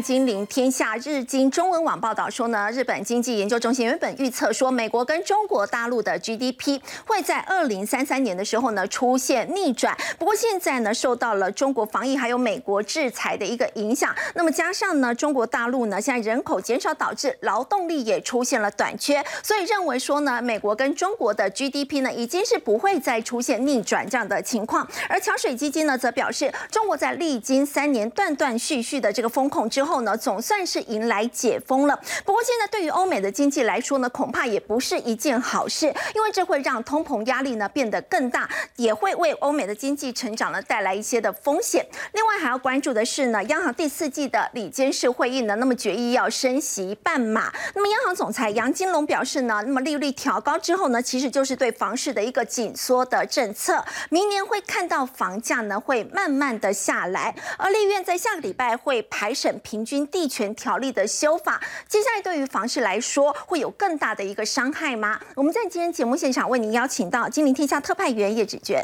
金陵天下日经中文网报道说呢，日本经济研究中心原本预测说，美国跟中国大陆的 GDP 会在二零三三年的时候呢出现逆转。不过现在呢，受到了中国防疫还有美国制裁的一个影响，那么加上呢，中国大陆呢现在人口减少，导致劳动力也出现了短缺，所以认为说呢，美国跟中国的 GDP 呢已经是不会再出现逆转这样的情况。而桥水基金呢则表示，中国在历经三年断断续续的这个风控之后后呢，总算是迎来解封了。不过现在对于欧美的经济来说呢，恐怕也不是一件好事，因为这会让通膨压力呢变得更大，也会为欧美的经济成长呢带来一些的风险。另外还要关注的是呢，央行第四季的里监事会议呢，那么决议要升息半码。那么央行总裁杨金龙表示呢，那么利率调高之后呢，其实就是对房市的一个紧缩的政策，明年会看到房价呢会慢慢的下来，而立院在下个礼拜会排审平均地权条例的修法，接下来对于房市来说会有更大的一个伤害吗？我们在今天节目现场为您邀请到金陵天下特派员叶芷娟，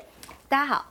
大家好；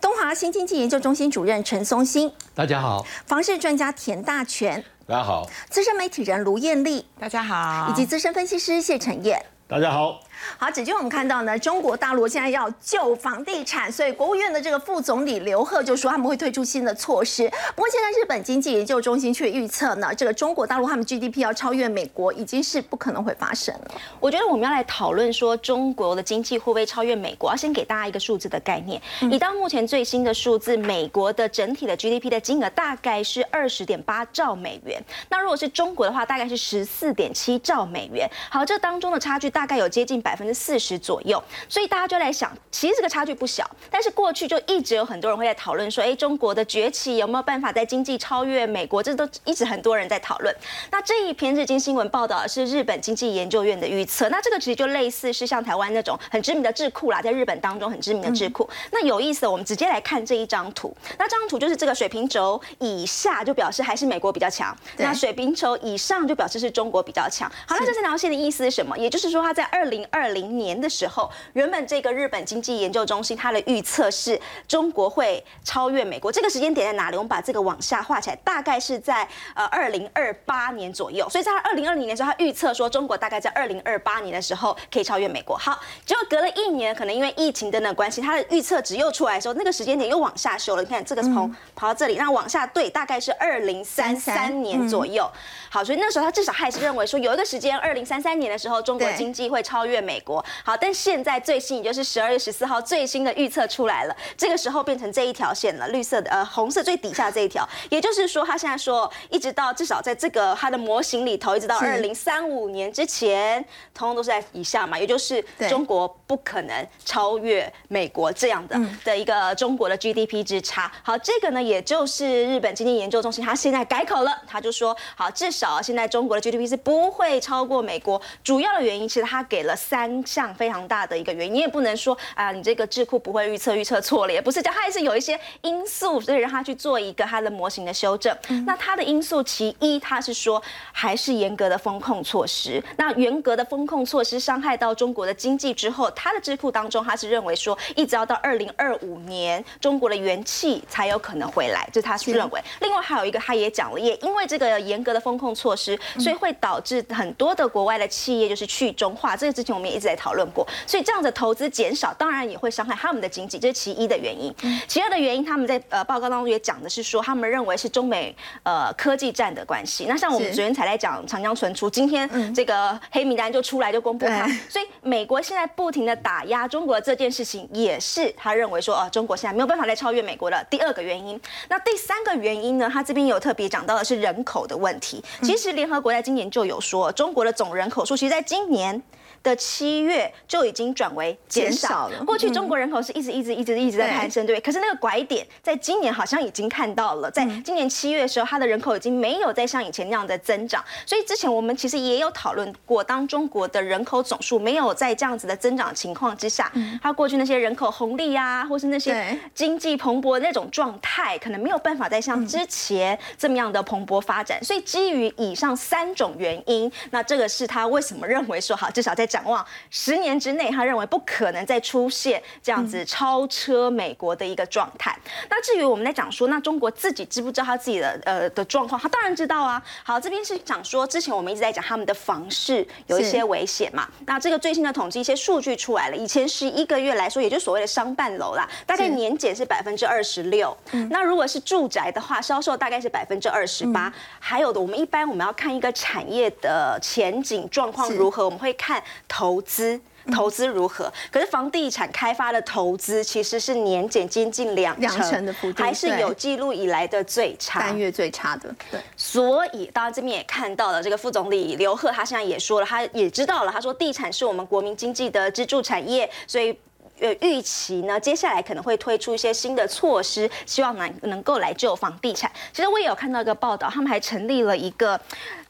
东华新经济研究中心主任陈松兴，大家好；房市专家田大全，大家好；资深媒体人卢艳丽，大家好；以及资深分析师谢晨燕，大家好。好，子君，我们看到呢，中国大陆现在要救房地产，所以国务院的这个副总理刘鹤就说他们会推出新的措施。不过现在日本经济研究中心却预测呢，这个中国大陆他们 GDP 要超越美国，已经是不可能会发生了。我觉得我们要来讨论说中国的经济会不会超越美国，要先给大家一个数字的概念。以到目前最新的数字，美国的整体的 GDP 的金额大概是二十点八兆美元，那如果是中国的话，大概是十四点七兆美元。好，这当中的差距大概有接近百。百分之四十左右，所以大家就在想，其实这个差距不小。但是过去就一直有很多人会在讨论说，哎，中国的崛起有没有办法在经济超越美国？这都一直很多人在讨论。那这一篇日经新闻报道的是日本经济研究院的预测。那这个其实就类似是像台湾那种很知名的智库啦，在日本当中很知名的智库。那有意思，我们直接来看这一张图。那这张图就是这个水平轴以下就表示还是美国比较强，那水平轴以上就表示是中国比较强。好，那这三条线的意思是什么？也就是说，它在二零二二零年的时候，原本这个日本经济研究中心它的预测是中国会超越美国。这个时间点在哪里？我们把这个往下画起来，大概是在呃二零二八年左右。所以在二零二零年的时候，他预测说中国大概在二零二八年的时候可以超越美国。好，结果隔了一年，可能因为疫情等等关系，他的预测值又出来的时候，那个时间点又往下修了。你看这个从跑到这里，那往下对，大概是二零三三年左右。好，所以那时候他至少还是认为说有一个时间，二零三三年的时候，中国经济会超越美。美国。好，但现在最新也就是十二月十四号最新的预测出来了，这个时候变成这一条线了，绿色的呃红色最底下这一条，也就是说他现在说一直到至少在这个他的模型里头，一直到二零三五年之前，通通都是在以下嘛，也就是中国不可能超越美国这样的的一个中国的 GDP 之差。好，这个呢也就是日本经济研究中心他现在改口了，他就说好，至少现在中国的 GDP 是不会超过美国，主要的原因其实他给了三。三项非常大的一个原因，你也不能说啊，你这个智库不会预测，预测错了，也不是这样，它还是有一些因素，所以让他去做一个它的模型的修正。那它的因素其一，它是说还是严格的风控措施。那严格的风控措施伤害到中国的经济之后，它的智库当中，他是认为说，一直要到二零二五年，中国的元气才有可能回来，这他是认为。另外还有一个，他也讲了，也因为这个严格的风控措施，所以会导致很多的国外的企业就是去中化。这个之前我们也。一直在讨论过，所以这样的投资减少，当然也会伤害他们的经济，这是其一的原因。其二的原因，他们在呃报告当中也讲的是说，他们认为是中美呃科技战的关系。那像我们昨天才在讲长江存储，今天这个黑名单就出来就公布它，所以美国现在不停的打压中国这件事情，也是他认为说，呃，中国现在没有办法来超越美国的第二个原因。那第三个原因呢，他这边有特别讲到的是人口的问题。其实联合国在今年就有说，中国的总人口数，其实在今年。的七月就已经转为减少了。过去中国人口是一直一直一直一直在攀升，对不对？可是那个拐点在今年好像已经看到了，在今年七月的时候，它的人口已经没有再像以前那样的增长。所以之前我们其实也有讨论过，当中国的人口总数没有在这样子的增长情况之下，它过去那些人口红利啊，或是那些经济蓬勃的那种状态，可能没有办法再像之前这么样的蓬勃发展。所以基于以上三种原因，那这个是他为什么认为说好，至少在展望十年之内，他认为不可能再出现这样子超车美国的一个状态。那至于我们在讲说，那中国自己知不知道他自己的呃的状况？他当然知道啊。好，这边是讲说，之前我们一直在讲他们的房市有一些危险嘛。那这个最新的统计一些数据出来了，以前十一个月来说，也就所谓的商办楼啦，大概年减是百分之二十六。那如果是住宅的话，销售大概是百分之二十八。还有的，我们一般我们要看一个产业的前景状况如何，我们会看投资。投资如何？可是房地产开发的投资其实是年减接近两成的幅度，还是有记录以来的最差，三月最差的。对，所以大家这边也看到了，这个副总理刘鹤他现在也说了，他也知道了，他说地产是我们国民经济的支柱产业，所以。呃，预期呢，接下来可能会推出一些新的措施，希望能能够来救房地产。其实我也有看到一个报道，他们还成立了一个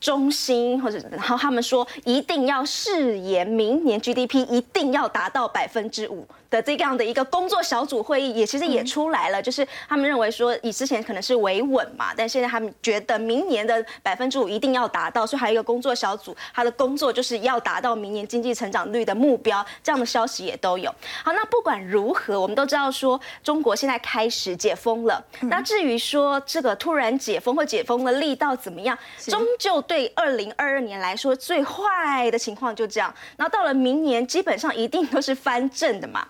中心，或者然后他们说一定要誓言明年 GDP 一定要达到百分之五。的这样的一个工作小组会议也其实也出来了，就是他们认为说以之前可能是维稳嘛，但现在他们觉得明年的百分之五一定要达到，所以还有一个工作小组，他的工作就是要达到明年经济成长率的目标，这样的消息也都有。好，那不管如何，我们都知道说中国现在开始解封了，那至于说这个突然解封或解封的力道怎么样，终究对二零二二年来说最坏的情况就这样，然后到了明年基本上一定都是翻正的嘛。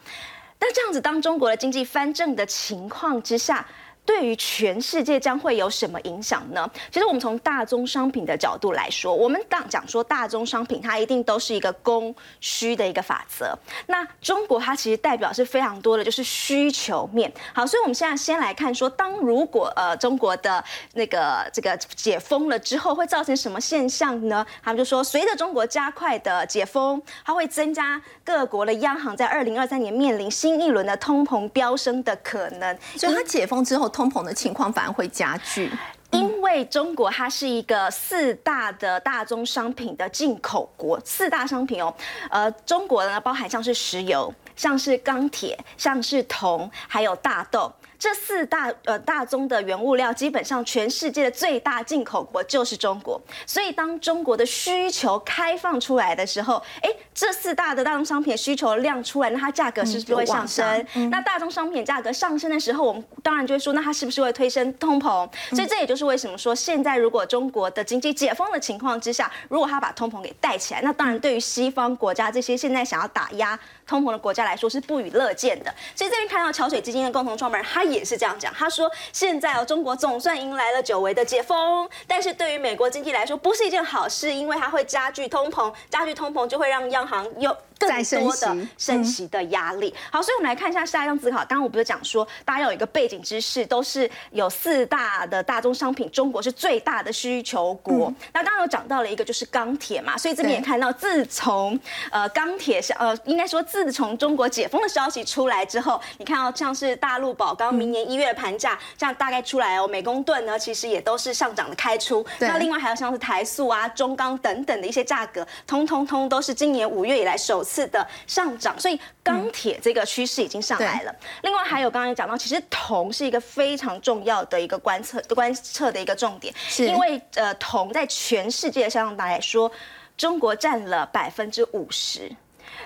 那这样子，当中国的经济翻正的情况之下。对于全世界将会有什么影响呢？其实我们从大宗商品的角度来说，我们当讲说大宗商品，它一定都是一个供需的一个法则。那中国它其实代表是非常多的，就是需求面。好，所以我们现在先来看说，当如果呃中国的那个这个解封了之后，会造成什么现象呢？他们就说，随着中国加快的解封，它会增加各国的央行在二零二三年面临新一轮的通膨飙升的可能。所以它解封之后。通膨的情况反而会加剧，因为中国它是一个四大的大宗商品的进口国，四大商品哦，呃，中国呢包含像是石油、像是钢铁、像是铜，还有大豆。这四大呃大宗的原物料，基本上全世界的最大进口国就是中国。所以当中国的需求开放出来的时候，哎，这四大的大宗商品需求量出来，那它价格是不是会上升？那大宗商品价格上升的时候，我们当然就会说，那它是不是会推升通膨？所以这也就是为什么说，现在如果中国的经济解封的情况之下，如果它把通膨给带起来，那当然对于西方国家这些现在想要打压通膨的国家来说是不予乐见的。所以这边看到桥水基金的共同创办人，他。也是这样讲，他说现在哦，中国总算迎来了久违的解封，但是对于美国经济来说不是一件好事，因为它会加剧通膨，加剧通膨就会让央行又更多的升息的压力。好，所以我们来看一下下一张思考。刚刚我不是讲说，大家有一个背景知识，都是有四大的大宗商品，中国是最大的需求国。那刚刚有讲到了一个就是钢铁嘛，所以这边也看到，自从呃钢铁是呃应该说自从中国解封的消息出来之后，你看到像是大陆宝钢。明年一月的盘价这样大概出来哦，美工盾呢其实也都是上涨的开出。那另外还有像是台塑啊、中钢等等的一些价格，通通通都是今年五月以来首次的上涨，所以钢铁这个趋势已经上来了。另外还有刚刚讲到，其实铜是一个非常重要的一个观测观测的一个重点，因为呃铜在全世界上来说，中国占了百分之五十。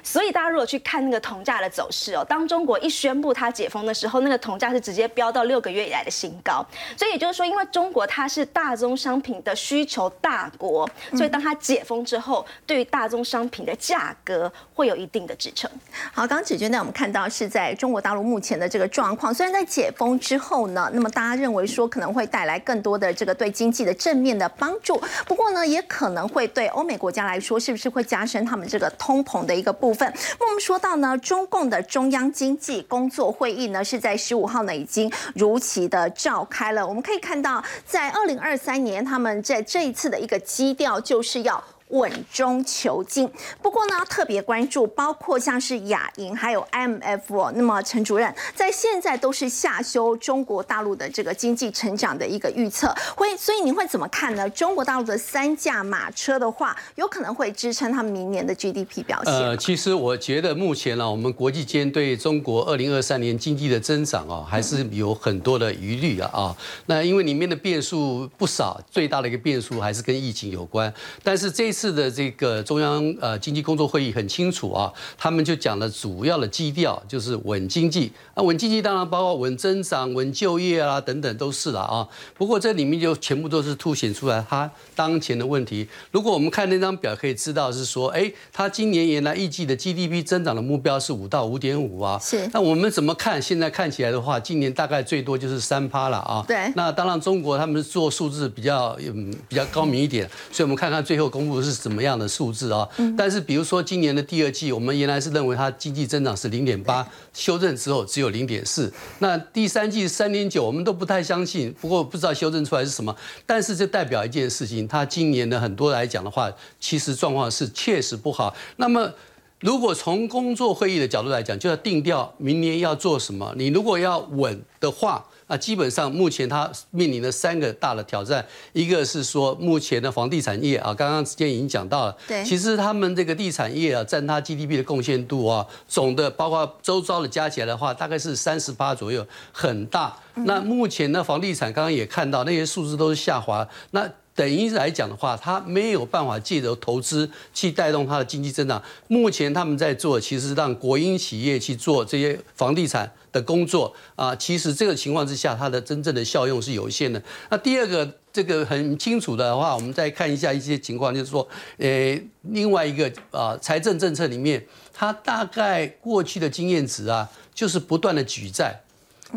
所以大家如果去看那个铜价的走势哦，当中国一宣布它解封的时候，那个铜价是直接飙到六个月以来的新高。所以也就是说，因为中国它是大宗商品的需求大国，所以当它解封之后，对于大宗商品的价格会有一定的支撑。好，刚刚子娟呢我们看到是在中国大陆目前的这个状况。虽然在解封之后呢，那么大家认为说可能会带来更多的这个对经济的正面的帮助，不过呢，也可能会对欧美国家来说，是不是会加深他们这个通膨的一个。部分，那我们说到呢，中共的中央经济工作会议呢，是在十五号呢已经如期的召开了。我们可以看到，在二零二三年，他们在这一次的一个基调就是要。稳中求进。不过呢，特别关注包括像是亚银还有 MF，。那么陈主任在现在都是下修中国大陆的这个经济成长的一个预测，会所以您会怎么看呢？中国大陆的三驾马车的话，有可能会支撑他们明年的 GDP 表现。呃，其实我觉得目前呢，我们国际间对中国二零二三年经济的增长啊，还是有很多的疑虑啊啊。那因为里面的变数不少，最大的一个变数还是跟疫情有关。但是这次的这个中央呃经济工作会议很清楚啊，他们就讲了主要的基调就是稳经济啊，稳经济当然包括稳增长、稳就业啊等等都是了啊。不过这里面就全部都是凸显出来它当前的问题。如果我们看那张表可以知道是说，哎，它今年原来预计的 GDP 增长的目标是五到五点五啊。是。那我们怎么看？现在看起来的话，今年大概最多就是三趴了啊。对。那当然中国他们做数字比较嗯比较高明一点，所以我们看看最后公布是怎么样的数字啊。嗯。但是比如说今年的第二季，我们原来是认为它经济增长是零点八，修正之后只有零点四。那第三季三点九，我们都不太相信。不过不知道修正出来是什么。但是这代表一件事情，它今年的很多来讲的话，其实状况是确实不好。那么如果从工作会议的角度来讲，就要定调明年要做什么。你如果要稳的话。那基本上目前它面临的三个大的挑战，一个是说目前的房地产业啊，刚刚之前已经讲到了，对，其实他们这个地产业啊，占它 GDP 的贡献度啊，总的包括周遭的加起来的话，大概是三十八左右，很大。那目前呢房地产刚刚也看到那些数字都是下滑，那。等于来讲的话，它没有办法借由投资去带动它的经济增长。目前他们在做，其实让国营企业去做这些房地产的工作啊，其实这个情况之下，它的真正的效用是有限的。那第二个，这个很清楚的话，我们再看一下一些情况，就是说，呃，另外一个啊，财政政策里面，它大概过去的经验值啊，就是不断的举债，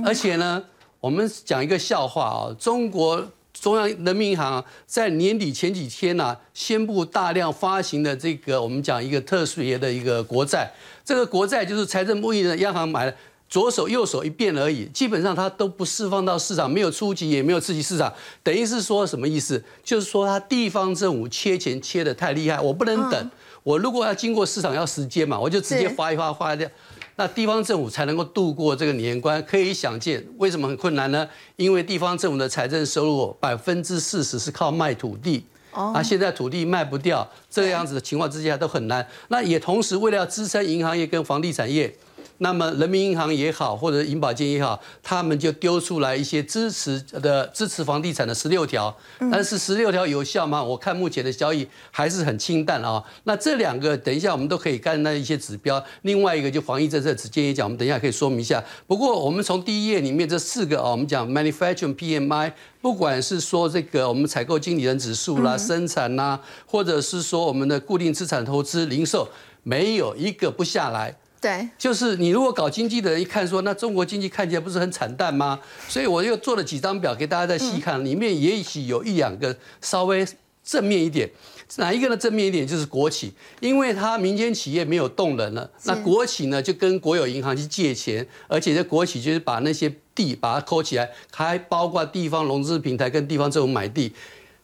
而且呢，我们讲一个笑话啊，中国。中央人民银行在年底前几天呢，宣布大量发行的这个我们讲一个特殊业的一个国债，这个国债就是财政部的央行买了，左手右手一变而已，基本上它都不释放到市场，没有初级也没有刺激市场，等于是说什么意思？就是说它地方政府切钱切的太厉害，我不能等，我如果要经过市场要时间嘛，我就直接发一发发掉。那地方政府才能够度过这个年关，可以想见为什么很困难呢？因为地方政府的财政收入百分之四十是靠卖土地，啊，现在土地卖不掉，这样子的情况之下都很难。那也同时为了要支撑银行业跟房地产业。那么人民银行也好，或者银保监也好，他们就丢出来一些支持的支持房地产的十六条，但是十六条有效吗？我看目前的交易还是很清淡啊。那这两个等一下我们都可以看那一些指标。另外一个就防疫政策，只建议讲，我们等一下可以说明一下。不过我们从第一页里面这四个啊，我们讲 manufacturing PMI，不管是说这个我们采购经理人指数啦、生产啦，或者是说我们的固定资产投资、零售，没有一个不下来。对，就是你如果搞经济的人一看说，那中国经济看起来不是很惨淡吗？所以我又做了几张表给大家再细看，里面也许有一两个稍微正面一点。哪一个呢？正面一点就是国企，因为它民间企业没有动人了，那国企呢就跟国有银行去借钱，而且这国企就是把那些地把它抠起来，还包括地方融资平台跟地方政府买地，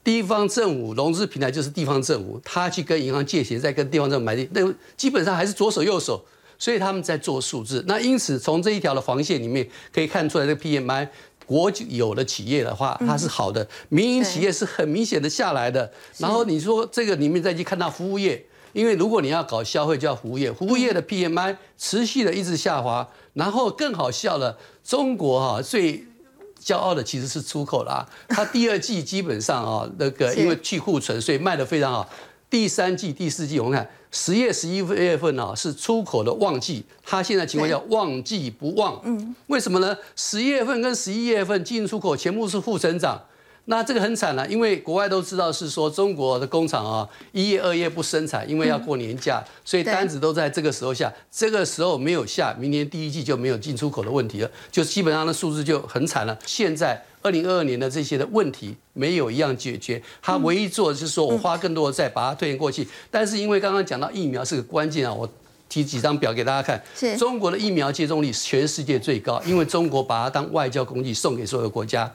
地方政府融资平台就是地方政府，他去跟银行借钱，再跟地方政府买地，那基本上还是左手右手。所以他们在做数字，那因此从这一条的防线里面可以看出来，这个 PMI 国有的企业的话，它是好的，民营企业是很明显的下来的。然后你说这个里面再去看到服务业，因为如果你要搞消费，就要服务业，服务业的 PMI 持续的一直下滑。然后更好笑了，中国哈最骄傲的其实是出口啦，它第二季基本上啊那个因为去库存，所以卖的非常好。第三季、第四季，我们看十月、十一月份呢是出口的旺季，它现在情况叫旺季不旺。嗯，为什么呢？十一月份跟十一月份进出口全部是负增长。那这个很惨了，因为国外都知道是说中国的工厂啊，一月、二月不生产，因为要过年假，所以单子都在这个时候下。这个时候没有下，明年第一季就没有进出口的问题了，就基本上的数字就很惨了。现在二零二二年的这些的问题没有一样解决，他唯一做的就是说我花更多的债把它推延过去。但是因为刚刚讲到疫苗是个关键啊，我提几张表给大家看。是中国的疫苗接种率全世界最高，因为中国把它当外交工具送给所有国家。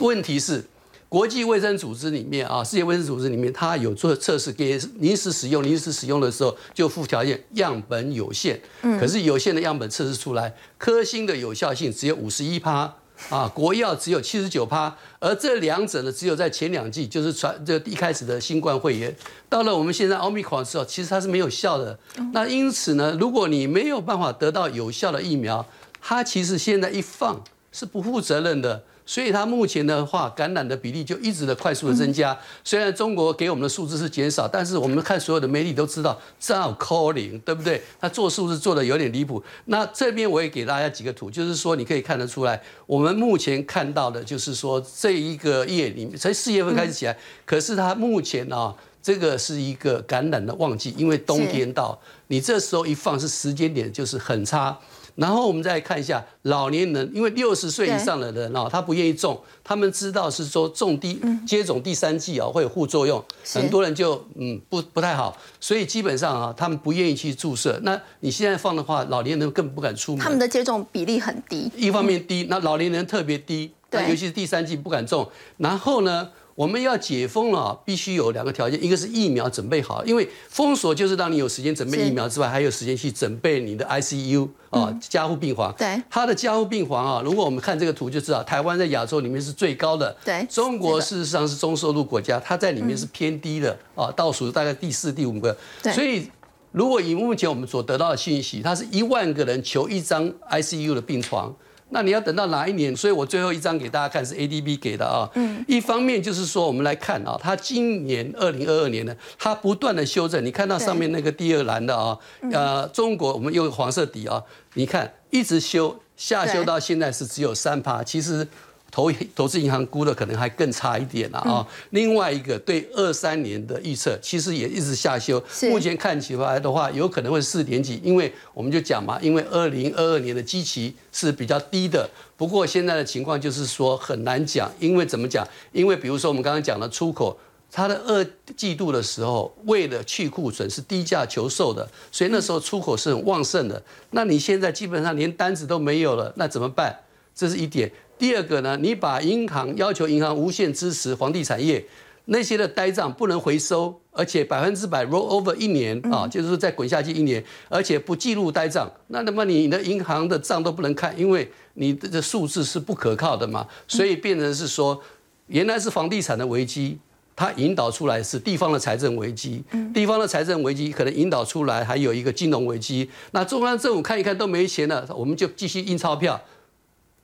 问题是。国际卫生组织里面啊，世界卫生组织里面，它有做测试，给临时使用，临时使用的时候就附条件，样本有限。嗯。可是有限的样本测试出来，科兴的有效性只有五十一趴，啊，国药只有七十九趴，而这两者呢，只有在前两季，就是传这一开始的新冠肺炎，到了我们现在奥密克戎之后，其实它是没有效的。那因此呢，如果你没有办法得到有效的疫苗，它其实现在一放是不负责任的。所以它目前的话，感染的比例就一直的快速的增加。虽然中国给我们的数字是减少，但是我们看所有的媒体都知道，这样 calling 对不对？他做数字做的有点离谱。那这边我也给大家几个图，就是说你可以看得出来，我们目前看到的就是说这一个月里面，从四月份开始起来，可是它目前啊，这个是一个感染的旺季，因为冬天到，你这时候一放是时间点就是很差。然后我们再看一下老年人，因为六十岁以上的人啊，他不愿意种，他们知道是说种第接种第三剂啊会有副作用，很多人就嗯不不太好，所以基本上啊他们不愿意去注射。那你现在放的话，老年人更不敢出门。他们的接种比例很低，一方面低，那老年人特别低，对，尤其是第三剂不敢种。然后呢？我们要解封了，必须有两个条件，一个是疫苗准备好，因为封锁就是让你有时间准备疫苗之外，还有时间去准备你的 ICU 啊，加护病房。对，它的加护病房啊，如果我们看这个图就知道，台湾在亚洲里面是最高的。对，中国事实上是中收入国家，它在里面是偏低的啊，倒数大概第四、第五个。对，所以如果以目前我们所得到的信息，它是一万个人求一张 ICU 的病床。那你要等到哪一年？所以我最后一张给大家看是 ADB 给的啊。嗯。一方面就是说，我们来看啊，它今年二零二二年呢，它不断的修正。你看到上面那个第二栏的啊，呃，中国我们用黄色底啊，你看一直修，下修到现在是只有三趴，其实。投投资银行估的可能还更差一点了啊！另外一个对二三年的预测，其实也一直下修。目前看起来的话，有可能会四点几，因为我们就讲嘛，因为二零二二年的基期是比较低的。不过现在的情况就是说很难讲，因为怎么讲？因为比如说我们刚刚讲的出口，它的二季度的时候，为了去库存是低价求售的，所以那时候出口是很旺盛的。那你现在基本上连单子都没有了，那怎么办？这是一点。第二个呢，你把银行要求银行无限支持房地产业那些的呆账不能回收，而且百分之百 roll over 一年啊，就是说再滚下去一年，而且不记录呆账，那那么你的银行的账都不能看，因为你的数字是不可靠的嘛，所以变成是说，原来是房地产的危机，它引导出来是地方的财政危机，地方的财政危机可能引导出来还有一个金融危机，那中央政府看一看都没钱了，我们就继续印钞票。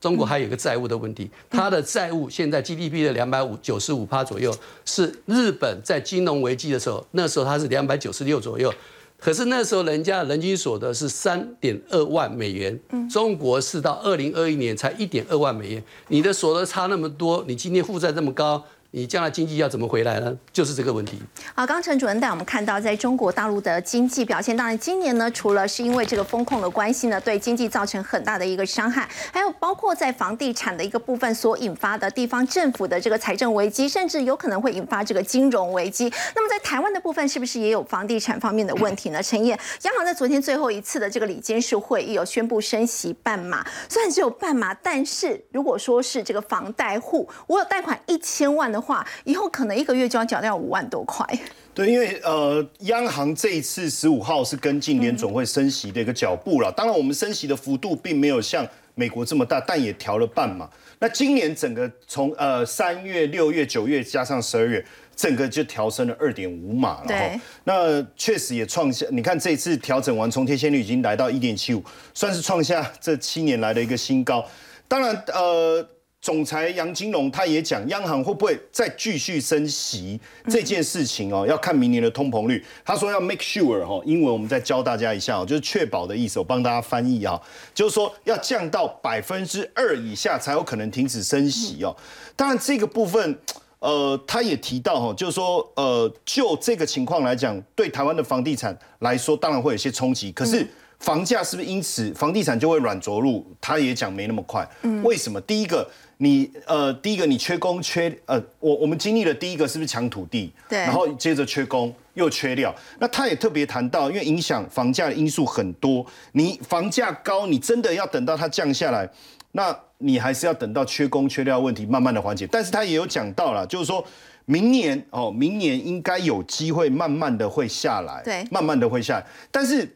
中国还有一个债务的问题，它的债务现在 GDP 的两百五九十五趴左右，是日本在金融危机的时候，那时候它是两百九十六左右，可是那时候人家人均所得是三点二万美元，中国是到二零二一年才一点二万美元，你的所得差那么多，你今天负债这么高。你将来经济要怎么回来呢？就是这个问题。好，刚陈主任带我们看到，在中国大陆的经济表现，当然今年呢，除了是因为这个风控的关系呢，对经济造成很大的一个伤害，还有包括在房地产的一个部分所引发的地方政府的这个财政危机，甚至有可能会引发这个金融危机。那么在台湾的部分，是不是也有房地产方面的问题呢？陈燕，央行在昨天最后一次的这个里监事会议有宣布升息半码，虽然只有半码，但是如果说是这个房贷户，我有贷款一千万的。话以后可能一个月就要缴掉五万多块。对，因为呃，央行这一次十五号是跟进联总会升息的一个脚步了。当然，我们升息的幅度并没有像美国这么大，但也调了半嘛。那今年整个从呃三月、六月、九月加上十二月，整个就调升了二点五码了。对，那确实也创下，你看这一次调整完，从贴现率已经来到一点七五，算是创下这七年来的一个新高。当然，呃。总裁杨金龙他也讲，央行会不会再继续升息这件事情哦，要看明年的通膨率。他说要 make sure 哈，英文我们再教大家一下哦，就是确保的意思，我帮大家翻译啊，就是说要降到百分之二以下才有可能停止升息哦。当然这个部分，呃，他也提到哈，就是说，呃，就这个情况来讲，对台湾的房地产来说，当然会有些冲击，可是。房价是不是因此房地产就会软着陆？他也讲没那么快。嗯，为什么？第一个，你呃，第一个你缺工缺呃，我我们经历了第一个是不是抢土地？对。然后接着缺工又缺料。那他也特别谈到，因为影响房价的因素很多。你房价高，你真的要等到它降下来，那你还是要等到缺工缺料问题慢慢的缓解。但是他也有讲到了，就是说明年哦，明年应该有机会慢慢的会下来。对。慢慢的会下来，但是。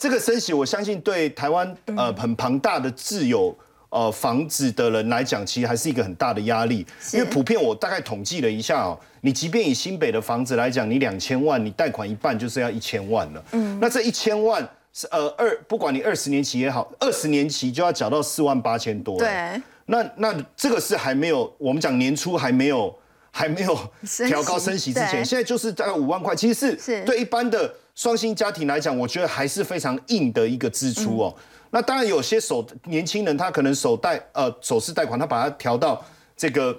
这个升息，我相信对台湾呃很庞大的自有呃房子的人来讲，其实还是一个很大的压力。因为普遍我大概统计了一下哦，你即便以新北的房子来讲，你两千万，你贷款一半就是要一千万了。嗯，那这一千万是呃二，不管你二十年期也好，二十年期就要缴到四万八千多。对。那那这个是还没有，我们讲年初还没有还没有调高升息之前，对现在就是大概五万块，其实是是对一般的双薪家庭来讲，我觉得还是非常硬的一个支出哦。那当然有些手年轻人他可能首贷呃首次贷款，他把它调到这个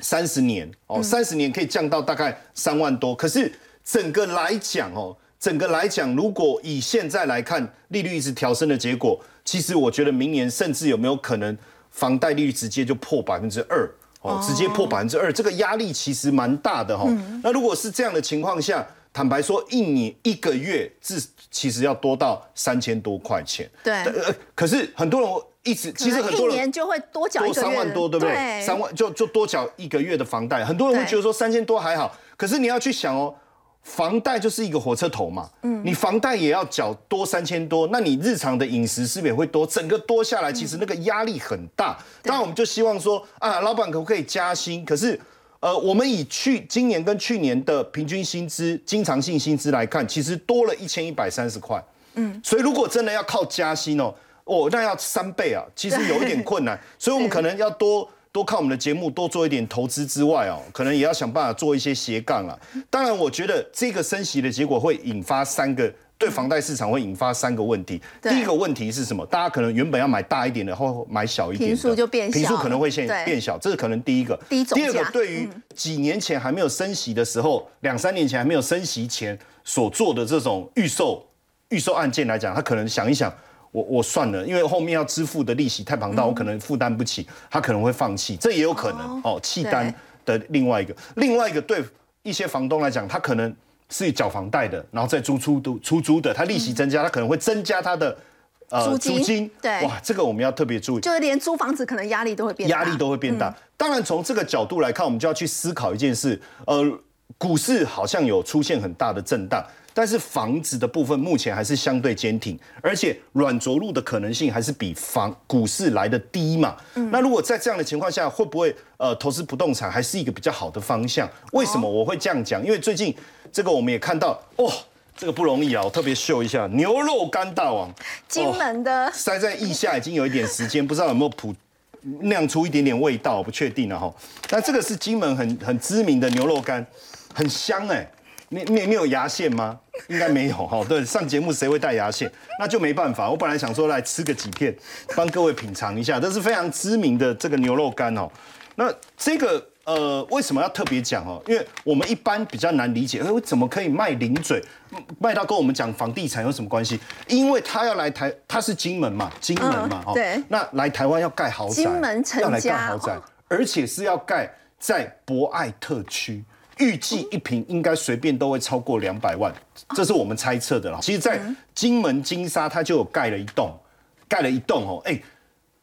三十年哦，三十年可以降到大概三万多。可是整个来讲哦，整个来讲，如果以现在来看，利率一直调升的结果，其实我觉得明年甚至有没有可能房贷利率直接就破百分之二哦，直接破百分之二，这个压力其实蛮大的哈、那如果是这样的情况下，坦白说，一年一个月至其实要多到三千多块钱。对呃，可是很多人一直其实很多人一年就会多缴多三万多，对不对？对，三万就就多缴一个月的房贷，很多人会对觉得说三千多还好，可是你要去想哦，房贷就是一个火车头嘛，嗯，你房贷也要缴多三千多，那你日常的饮食是不是也会多？整个多下来，其实那个压力很大。当然，我们就希望说啊，老板可不可以加薪？可是。呃，我们以去今年跟去年的平均薪资、经常性薪资来看，其实多了一千一百三十块。嗯，所以如果真的要靠加薪哦，哦，那要三倍啊，其实有一点困难。所以我们可能要多多看我们的节目，多做一点投资之外哦，可能也要想办法做一些斜杠啊。当然，我觉得这个升息的结果会引发三个。对房贷市场会引发三个问题。第一个问题是什么？大家可能原本要买大一点的，或买小一点的，平数就变数可能会现对变小，这是可能第一个。第一种第二个价，对于几年前还没有升息的时候，两三年前还没有升息前所做的这种预售预售案件来讲，他可能想一想，我我算了，因为后面要支付的利息太庞大，我可能负担不起，他可能会放弃，这也有可能哦，弃单的另外一个，另外一个对一些房东来讲，他可能是缴房贷的，然后再租出租出租的，他利息增加，他可能会增加他的呃租金对哇，这个我们要特别注意。就是连租房子可能压力都会变大，压力都会变大。当然，从这个角度来看，我们就要去思考一件事：呃，股市好像有出现很大的震荡，但是房子的部分目前还是相对坚挺，而且软着陆的可能性还是比房股市来的低嘛。嗯那如果在这样的情况下，会不会呃投资不动产还是一个比较好的方向？为什么我会这样讲？因为最近这个我们也看到，哦，这个不容易啊！我特别秀一下牛肉干大王，金门的塞在腋下已经有一点时间，不知道有没有谱酿出一点点味道，我不确定了哈。那这个是金门很很知名的牛肉干，很香哎、你你你有牙线吗？应该没有哈。对，上节目谁会带牙线？那就没办法。我本来想说来吃个几片，帮各位品尝一下，这是非常知名的这个牛肉干哦。那这个呃，为什么要特别讲哦？因为我们一般比较难理解，哎，我怎么可以卖零嘴，卖到跟我们讲房地产有什么关系？因为他要来台，他是金门嘛，金门嘛，哦，嗯对那来台湾要盖豪宅，金门陈要来盖家豪宅哦，而且是要盖在博爱特区。预计一平应该随便都会超过两百万，这是我们猜测的啦。其实，在金门金沙，他就有盖了一栋，盖了一栋哦，哎，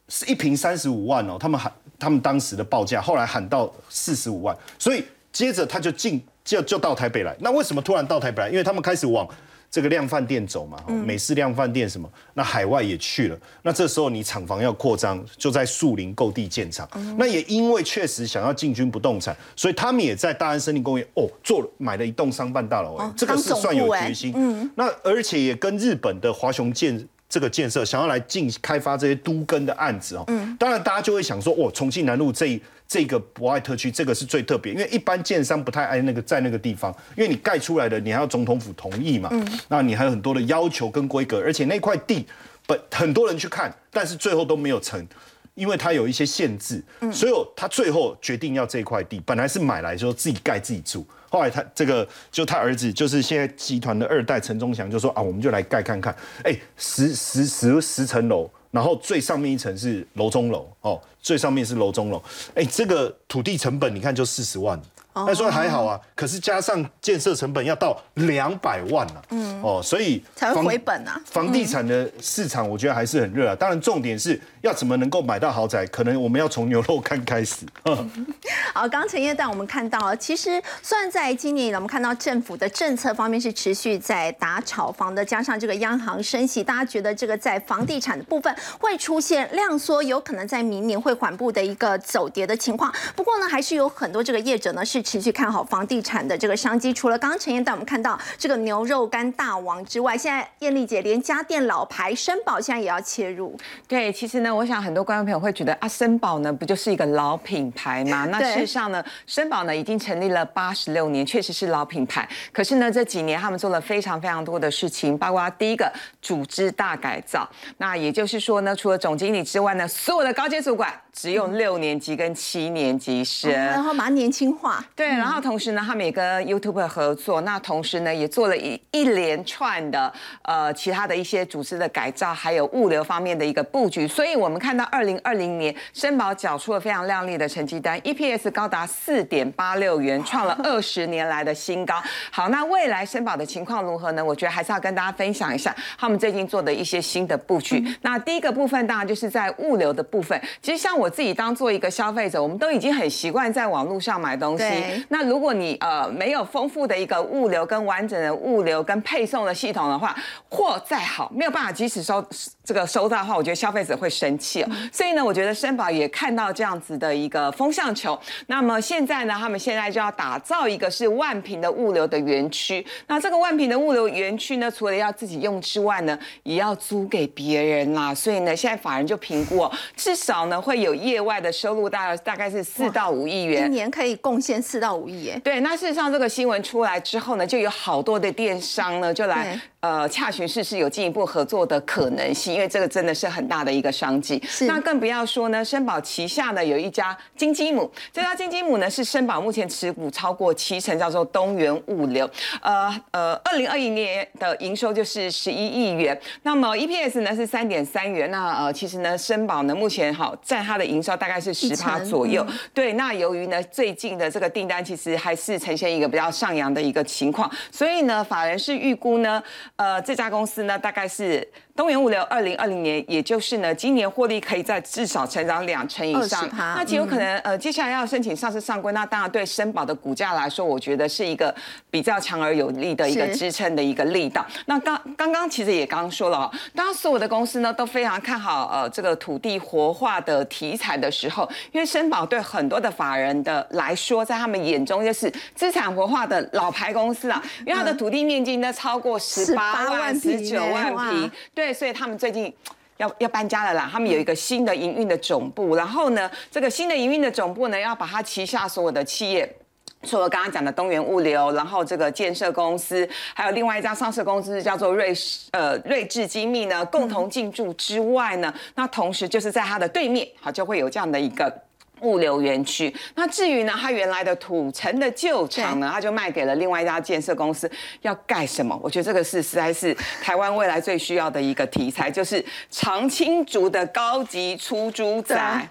是一平三十五万哦，他们喊他们当时的报价，后来喊到四十五万，所以接着他就进就就到台北来。那为什么突然到台北来？因为他们开始往这个量饭店走嘛，哦美式量饭店什么，那海外也去了。那这时候你厂房要扩张，就在树林购地建厂。那也因为确实想要进军不动产，所以他们也在大安森林公园哦做了买了一栋商办大楼，这个是算有决心。嗯，那而且也跟日本的华雄建。这个建设想要来进开发这些都根的案子哦，嗯，当然大家就会想说，哦，重庆南路这一这个博爱特区这个是最特别，因为一般建商不太爱那个在那个地方，因为你盖出来的你还要总统府同意嘛，嗯，那你还有很多的要求跟规格，而且那块地本很多人去看，但是最后都没有成。因为它有一些限制，所以他最后决定要这块地，本来是买来说自己盖自己住，后来他这个就他儿子就是现在集团的二代陈忠祥就说啊，我们就来盖看看，哎，十十十十层楼，然后最上面一层是楼中楼哦，最上面是楼中楼，哎，这个土地成本你看就四十万。那说还好啊，可是加上建设成本要到两百万啊，嗯，哦，所以才会回本啊。房地产的市场，我觉得还是很热啊。当然，重点是要怎么能够买到豪宅，可能我们要从牛肉干开始。好，刚刚陈业带我们看到了，其实虽然在今年以来，我们看到政府的政策方面是持续在打炒房的，加上这个央行升息，大家觉得这个在房地产的部分会出现量缩，有可能在明年会缓步的一个走跌的情况。不过呢，还是有很多这个业者呢是是持续看好房地产的这个商机。除了刚刚陈燕带我们看到这个牛肉干大王之外，现在艳丽姐连家电老牌森宝现在也要切入。对，其实呢，我想很多观众朋友会觉得啊，森宝呢不就是一个老品牌吗？那事实上呢，森宝呢已经成立了八十六年，确实是老品牌。可是呢，这几年他们做了非常非常多的事情，包括第一个组织大改造。那也就是说呢，除了总经理之外呢，所有的高阶主管只用六年级跟七年级生，然后把它年轻化。对，然后同时呢，他们也跟 YouTube 合作，那同时呢，也做了一一连串的呃其他的一些组织的改造，还有物流方面的一个布局。所以我们看到二零二零年，申宝缴出了非常亮丽的成绩单，EPS 高达四点八六元，创了 二十年来的新高。好，那未来申宝的情况如何呢？我觉得还是要跟大家分享一下他们最近做的一些新的布局。那第一个部分当然就是在物流的部分。其实像我自己当做一个消费者，我们都已经很习惯在网络上买东西。那如果你呃没有丰富的一个物流跟完整的物流跟配送的系统的话，货再好没有办法及时收这个收到的话，我觉得消费者会生气哦。所以呢，我觉得申宝也看到这样子的一个风向球。那么现在呢，他们现在就要打造一个是万平的物流的园区。那这个万平的物流园区呢，除了要自己用之外呢，也要租给别人啦。所以呢，现在法人就评估，至少呢会有业外的收入，大概大概是四到五亿元，一年可以贡献四到五亿耶。对，那事实上这个新闻出来之后呢，就有好多的电商呢就来呃洽询试试有进一步合作的可能性，因为这个真的是很大的一个商机。那更不要说呢，申宝旗下呢有一家金鸡母，这家金鸡母呢是申宝目前持股超过七成，叫做东源物流。呃呃，二零二一年的营收就是十一亿元，那么 EPS 呢是三点三元。那呃，其实呢，申宝呢目前好占它的营收大概是十趴左右。对，那由于呢最近的这个订单其实还是呈现一个比较上扬的一个情况，所以呢，法人是预估呢，呃，这家公司呢大概是。东元物流二零二零年，也就是呢，今年获利可以在至少成长两成以上。那极有可能，呃，接下来要申请上市上柜，那当然对申宝的股价来说，我觉得是一个比较强而有力的一个支撑的一个力道。那刚刚刚其实也刚刚说了，当所有的公司呢都非常看好呃这个土地活化的题材的时候，因为申宝对很多的法人的来说，在他们眼中就是资产活化的老牌公司啊，因为它的土地面积呢超过十八万、十九万平，对。所以他们最近要要搬家了啦，他们有一个新的营运的总部，然后呢，这个新的营运的总部呢，要把它旗下所有的企业，除了刚刚讲的东元物流，然后这个建设公司，还有另外一家上市公司叫做瑞呃瑞智精密呢，共同进驻之外呢，那同时就是在它的对面，好就会有这样的一个。物流园区，那至于呢，它原来的土城的旧厂呢，它就卖给了另外一家建设公司，要盖什么？我觉得这个是实在是台湾未来最需要的一个题材，就是长青竹的高级出租宅，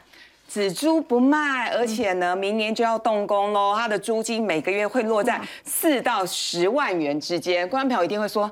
只租不卖，而且呢，明年就要动工喽，它的租金每个月会落在四到十万元之间。观众朋友一定会说。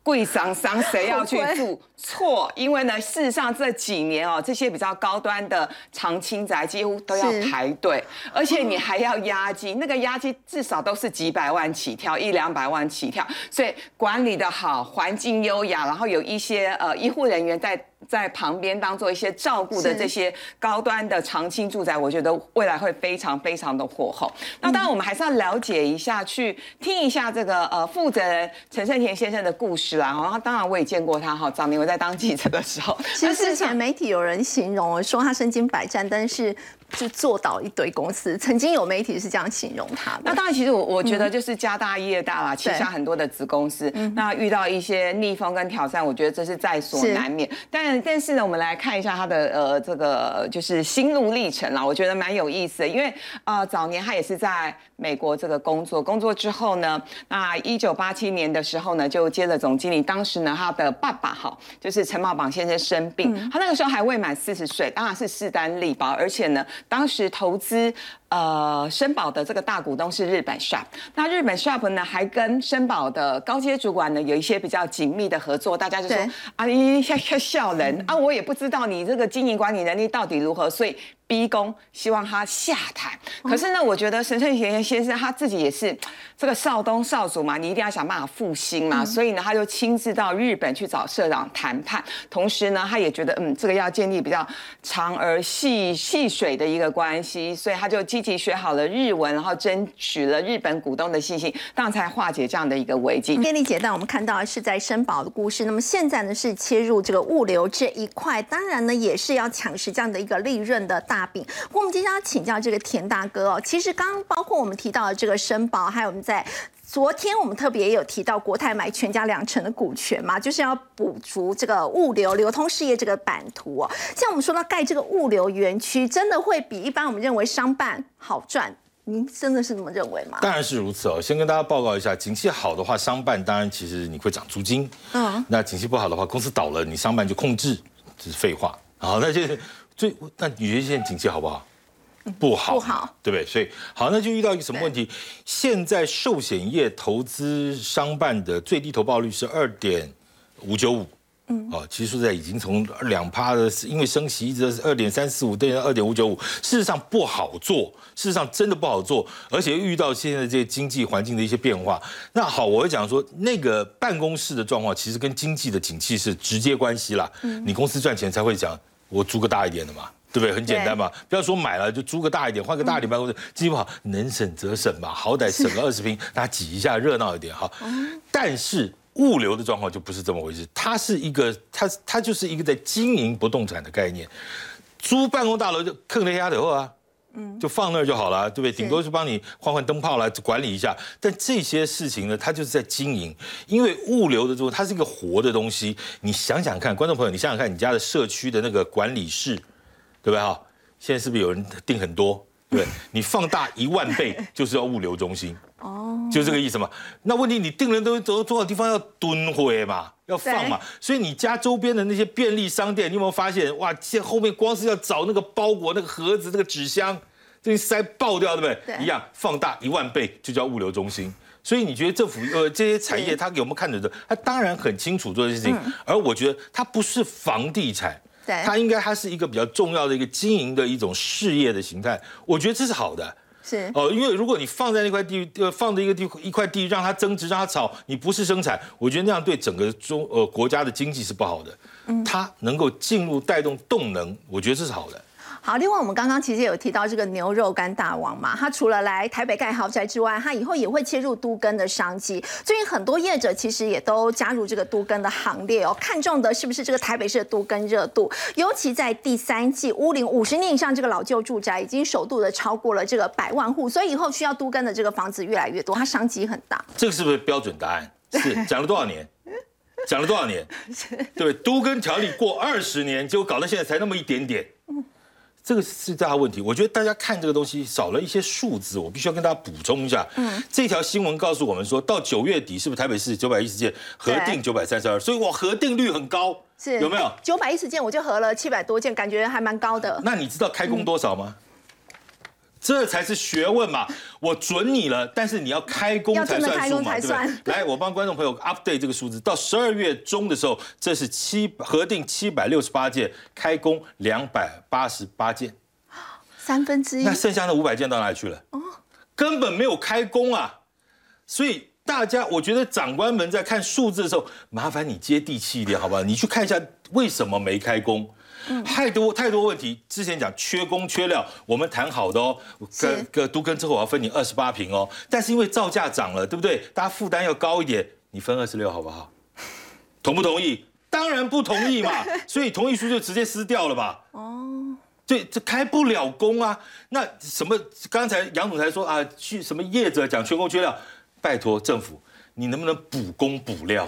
贵桑桑谁要去住？错，因为呢，事实上这几年哦，这些比较高端的长青宅几乎都要排队，而且你还要押金，那个押金至少都是几百万起跳，一两百万起跳。所以管理的好，环境优雅，然后有一些呃医护人员在在旁边当做一些照顾的这些高端的长青住宅，我觉得未来会非常非常的火候。那当然，我们还是要了解一下，去听一下这个呃负责人陈胜田先生的故事啦。然后，当然我也见过他哈。早年我在当记者的时候，其实之前媒体有人形容说他身经百战，但是。就做到一堆公司，曾经有媒体是这样形容他的。那当然，其实我我觉得就是家大业大啦，旗下很多的子公司，那遇到一些逆风跟挑战，我觉得这是在所难免。但但是呢，我们来看一下他的呃这个就是心路历程啦，我觉得蛮有意思的。因为呃早年他也是在美国这个工作，工作之后呢，那一九八七年的时候呢，就接了总经理。当时呢，他的爸爸哈就是陈茂榜先生生病，他那个时候还未满四十岁，当然是势单力薄，而且呢。当时投资呃申宝的这个大股东是日本 Shop，那日本 Shop 呢还跟申宝的高阶主管呢有一些比较紧密的合作，大家就说啊你笑笑人 啊，我也不知道你这个经营管理能力到底如何，所以。逼宫，希望他下台。可是呢，我觉得神圣贤先生他自己也是这个少东少主嘛，你一定要想办法复兴嘛。所以呢，他就亲自到日本去找社长谈判。同时呢，他也觉得嗯，这个要建立比较长而细细水的一个关系，所以他就进。积极学好了日文，然后争取了日本股东的信心，当然才化解这样的一个危机。便利姐，但我们看到是在申宝的故事，那么现在呢是切入这个物流这一块，当然呢也是要抢食这样的一个利润的大饼。我们接下来请教这个田大哥哦，其实刚包括我们提到的这个申宝，还有我们在。昨天我们特别也有提到国泰买全家两成的股权嘛，就是要补足这个物流流通事业这个版图哦。像我们说到盖这个物流园区，真的会比一般我们认为商办好赚？您真的是这么认为吗？当然是如此哦。先跟大家报告一下，景气好的话，商办当然其实你会涨租金。嗯。那景气不好的话，公司倒了，你商办就控制，这是废话。好，那就最那你觉得现在景气好不好？不好，不好，对不对？所以好，那就遇到一个什么问题？现在寿险业投资商办的最低投报率是二点五九五，嗯，哦，其实说在已经从两趴的，因为升息一直是二点三四五，变成二点五九五，事实上不好做，事实上真的不好做，而且遇到现在这些经济环境的一些变化。那好，我会讲说，那个办公室的状况其实跟经济的景气是直接关系啦。嗯，你公司赚钱才会讲，我租个大一点的嘛。对不对？很简单嘛，不要说买了就租个大一点，换个大一点办公室，经济不好能省则省嘛，好歹省个二十平，大家挤一下热闹一点哈。但是物流的状况就不是这么回事，它是一个，它它就是一个在经营不动产的概念，租办公大楼就坑了丫头啊，嗯，就放那儿就好了，对不对？顶多是帮你换换灯泡来管理一下，但这些事情呢，它就是在经营，因为物流的这种它是一个活的东西，你想想看，观众朋友，你想想看你家的社区的那个管理室。对不对哈？现在是不是有人订很多？对，你放大一万倍就是要物流中心哦，就这个意思嘛。那问题你订人都走多少地方要蹲回嘛，要放嘛。所以你家周边的那些便利商店，你有没有发现哇？现后面光是要找那个包裹、那个盒子、那个纸箱，这塞爆掉，对不对？一样放大一万倍就叫物流中心。所以你觉得政府呃这些产业他有没有看得的？他当然很清楚做这些事情，而我觉得它不是房地产。它应该它是一个比较重要的一个经营的一种事业的形态，我觉得这是好的。是哦，因为如果你放在那块地，呃，放在一个地一块地让它增值，让它炒，你不是生产，我觉得那样对整个中呃国家的经济是不好的。嗯，它能够进入带动动能，我觉得这是好的。好，另外我们刚刚其实有提到这个牛肉干大王嘛，他除了来台北盖豪宅之外，他以后也会切入都更的商机。最近很多业者其实也都加入这个都更的行列哦，看中的是不是这个台北市的都更热度？尤其在第三季，屋龄五十年以上这个老旧住宅已经首度的超过了这个百万户，所以以后需要都更的这个房子越来越多，它商机很大。这个是不是标准答案？是讲了多少年？讲了多少年？对，都更条例过二十年，结果搞到现在才那么一点点。嗯这个是大问题，我觉得大家看这个东西少了一些数字，我必须要跟大家补充一下。嗯，这条新闻告诉我们说，到九月底是不是台北市九百一十件核定九百三十二，所以我核定率很高，是有没有？九百一十件我就核了七百多件，感觉还蛮高的。那你知道开工多少吗？这才是学问嘛！我准你了，但是你要开工才算数嘛，对不对？来，我帮观众朋友 update 这个数字，到十二月中的时候，这是七核定七百六十八件，开工两百八十八件，三分之一。那剩下的五百件到哪里去了？哦，根本没有开工啊！所以大家，我觉得长官们在看数字的时候，麻烦你接地气一点，好不好？你去看一下为什么没开工。太多太多问题，之前讲缺工缺料，我们谈好的哦，跟跟都跟之后我要分你二十八平哦，但是因为造价涨了，对不对？大家负担要高一点，你分二十六好不好？同不同意？当然不同意嘛，所以同意书就直接撕掉了吧。哦，这这开不了工啊。那什么？刚才杨总裁说啊，去什么业者讲缺工缺料，拜托政府，你能不能补工补料？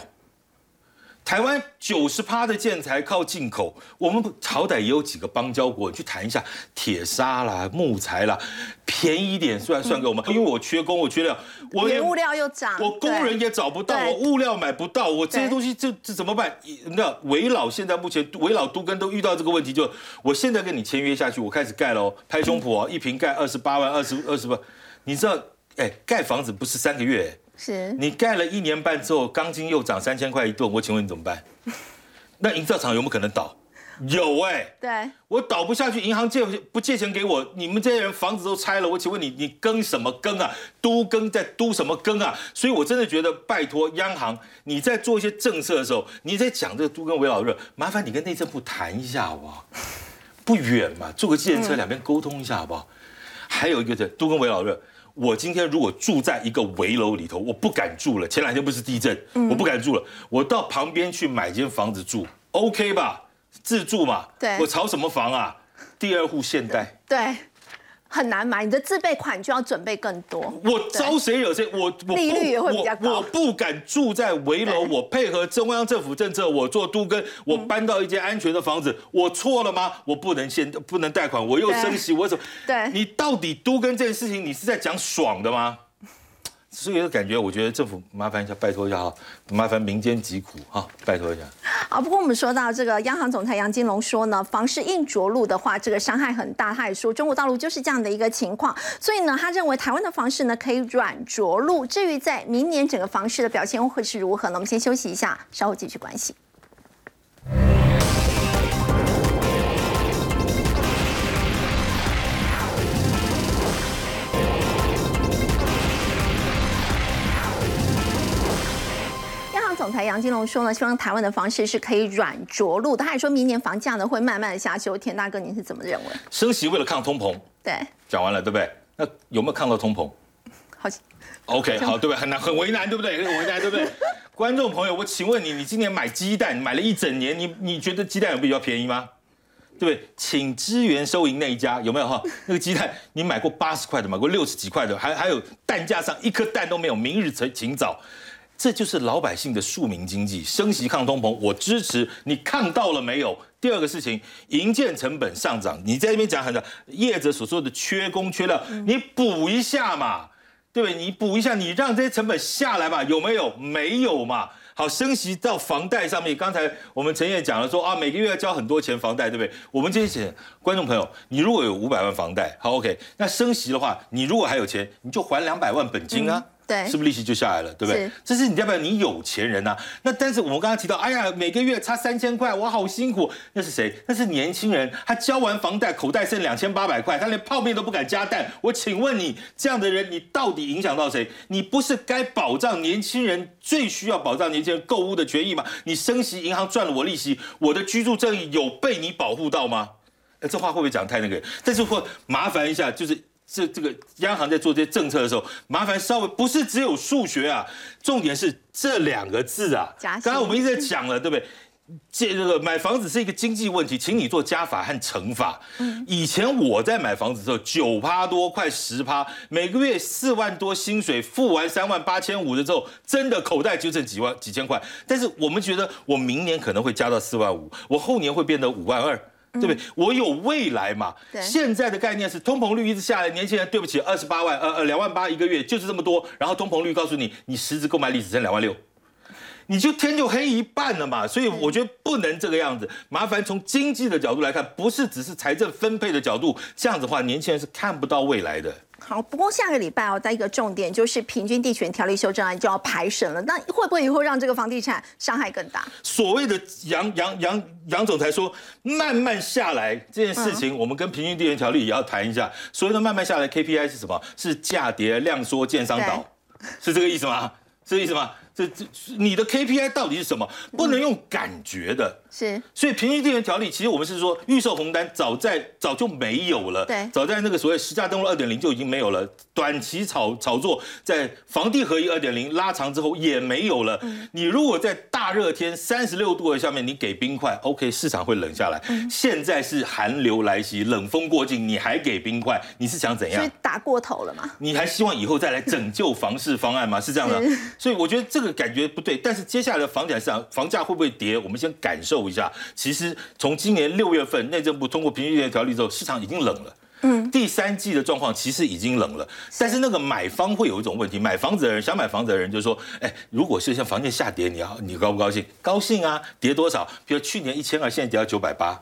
台湾九十趴的建材靠进口，我们好歹也有几个邦交国，去谈一下铁砂啦、木材啦，便宜一点算算给我们。因为我缺工，我缺料，我原物料又涨，我工人也找不到，我物料买不到，我这些东西这这怎么办？那维老现在目前维老都跟都遇到这个问题，就我现在跟你签约下去，我开始盖喽，拍胸脯哦，一瓶盖二十八万、二十二十万，你知道，哎，盖房子不是三个月。是你盖了一年半之后，钢筋又涨三千块一吨，我请问你怎么办？那营造厂有没有可能倒？有哎，对，我倒不下去，银行借不借钱给我？你们这些人房子都拆了，我请问你，你耕什么耕啊？都耕在都什么耕啊？所以我真的觉得，拜托央行，你在做一些政策的时候，你在讲这个都跟围老热，麻烦你跟内政部谈一下好不好？不远嘛，坐个计程车两边沟通一下好不好？还有一个是都跟围老热。我今天如果住在一个围楼里头，我不敢住了。前两天不是地震，我不敢住了。我到旁边去买间房子住，OK 吧？自住嘛。对。我炒什么房啊？第二户现代。对。很难买，你的自备款就要准备更多。我招谁惹谁？我我利率也会比较高。我不敢住在围楼，我配合中央政府政策，我做都跟，我搬到一间安全的房子，我错了吗？我不能先不能贷款，我又升息，我怎么？对，你到底都跟这件事情，你是在讲爽的吗？所以感觉，我觉得政府麻烦一下，拜托一下哈，麻烦民间疾苦哈，拜托一下。好，不过我们说到这个央行总裁杨金龙说呢，房市硬着陆的话，这个伤害很大。他也说，中国大陆就是这样的一个情况，所以呢，他认为台湾的房市呢可以软着陆。至于在明年整个房市的表现会是如何呢？我们先休息一下，稍后继续关心。总裁杨金龙说呢，希望台湾的房市是可以软着陆。他还说明年房价呢会慢慢的下修。田大哥，您是怎么认为？升息为了抗通膨，对，讲完了，对不对？那有没有抗到通膨？好，OK，好，对不对？很难，很为难，对不对？很为难，对不对？观众朋友，我请问你，你今年买鸡蛋买了一整年，你你觉得鸡蛋有比较便宜吗？对不对？请支援收银那一家有没有哈？那个鸡蛋你买过八十块的，买过六十几块的，还还有蛋架上一颗蛋都没有。明日请请早。这就是老百姓的庶民经济，升息抗通膨，我支持你看到了没有？第二个事情，营建成本上涨，你在那边讲很多业者所说的缺工缺料，你补一下嘛，对不对？你补一下，你让这些成本下来嘛？有没有？没有嘛？好，升息到房贷上面，刚才我们陈燕讲了说啊，每个月要交很多钱房贷，对不对？我们这些观众朋友，你如果有五百万房贷，好 OK，那升息的话，你如果还有钱，你就还两百万本金啊。对，是不是利息就下来了，对不对？这是你代表你有钱人呐。那但是我们刚刚提到，哎呀，每个月差三千块，我好辛苦。那是谁？那是年轻人，他交完房贷，口袋剩两千八百块，他连泡面都不敢加蛋。我请问你，这样的人，你到底影响到谁？你不是该保障年轻人最需要保障年轻人购物的权益吗？你升息，银行赚了我利息，我的居住正义有被你保护到吗？哎，这话会不会讲太那个？但是会麻烦一下，就是。这这个央行在做这些政策的时候，麻烦稍微不是只有数学啊，重点是这两个字啊。刚刚我们一直在讲了，对不对？这这个买房子是一个经济问题，请你做加法和乘法。以前我在买房子的时候，九趴多，快十趴，每个月四万多薪水，付完三万八千五的时候，真的口袋就剩几万几千块。但是我们觉得，我明年可能会加到四万五，我后年会变得五万二。对不对？我有未来嘛？现在的概念是通膨率一直下来，年轻人对不起，二十八万，呃呃，两万八一个月就是这么多。然后通膨率告诉你，你实质购买力只剩两万六，你就天就黑一半了嘛。所以我觉得不能这个样子。麻烦从经济的角度来看，不是只是财政分配的角度，这样子的话，年轻人是看不到未来的。好，不过下个礼拜哦，在一个重点就是平均地权条例修正案就要排审了，那会不会以后让这个房地产伤害更大？所谓的杨杨杨杨总裁说慢慢下来这件事情，我们跟平均地权条例也要谈一下。所谓的慢慢下来 KPI 是什么？是价跌量缩建商倒，是这个意思吗？是这个意思吗？这这你的 KPI 到底是什么？不能用感觉的。是，所以平均地权条例其实我们是说预售红单早在早就没有了，对，早在那个所谓实价登录二点零就已经没有了，短期炒炒作在房地合一二点零拉长之后也没有了。你如果在大热天三十六度的下面你给冰块，OK，市场会冷下来。现在是寒流来袭，冷风过境，你还给冰块，你是想怎样？打过头了吗？你还希望以后再来拯救房市方案吗？是这样的，所以我觉得这个感觉不对。但是接下来的房产市场房价会不会跌？我们先感受。一下，其实从今年六月份内政部通过平均地权条例之后，市场已经冷了。嗯，第三季的状况其实已经冷了，但是那个买方会有一种问题，买房子的人想买房子的人就说，哎，如果是像房价下跌，你要你高不高兴？高兴啊，跌多少？比如去年一千二，现在跌到九百八，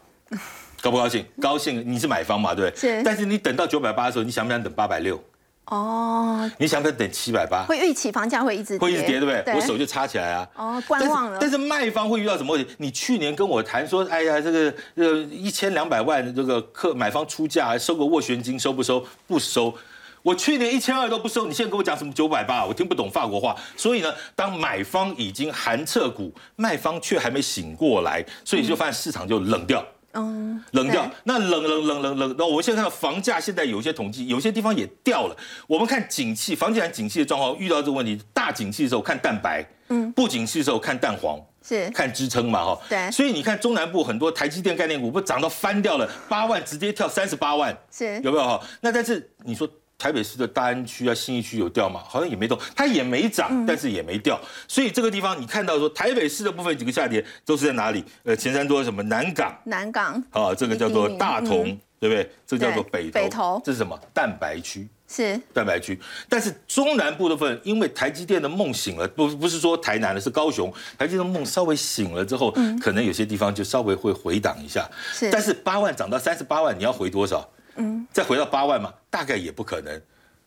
高不高兴？高兴，你是买方嘛，对不对？是。但是你等到九百八的时候，你想不想等八百六？哦，你想不想等七百八？会预期房价会一直会一直跌，对不对？我手就插起来啊。哦，观望了。但是卖方会遇到什么问题？你去年跟我谈说，哎呀，这个呃一千两百万这个客买方出价收个斡旋金，收不收？不收。我去年一千二都不收，你现在跟我讲什么九百八？我听不懂法国话。所以呢，当买方已经寒彻骨，卖方却还没醒过来，所以就发现市场就冷掉。嗯，冷掉。那冷冷冷冷冷，那我们现在看到房价现在有一些统计，有些地方也掉了。我们看景气，房地产景气的状况遇到这个问题，大景气的时候看蛋白，嗯，不景气的时候看蛋黄，是看支撑嘛，哈。对。所以你看中南部很多台积电概念股不涨到翻掉了，八万直接跳三十八万，是有没有哈？那但是你说。台北市的大安区啊、新义区有掉吗？好像也没动，它也没涨，但是也没掉。所以这个地方你看到说，台北市的部分几个下跌都是在哪里？呃，前三多什么？南港，南港，啊，这个叫做大同，对不对？这个叫做北北投，这是什么？蛋白区，是蛋白区。但是中南部的部分，因为台积电的梦醒了，不不是说台南的，是高雄，台积电的梦稍微醒了之后，可能有些地方就稍微会回档一下。是，但是八万涨到三十八万，你要回多少？嗯，再回到八万嘛，大概也不可能，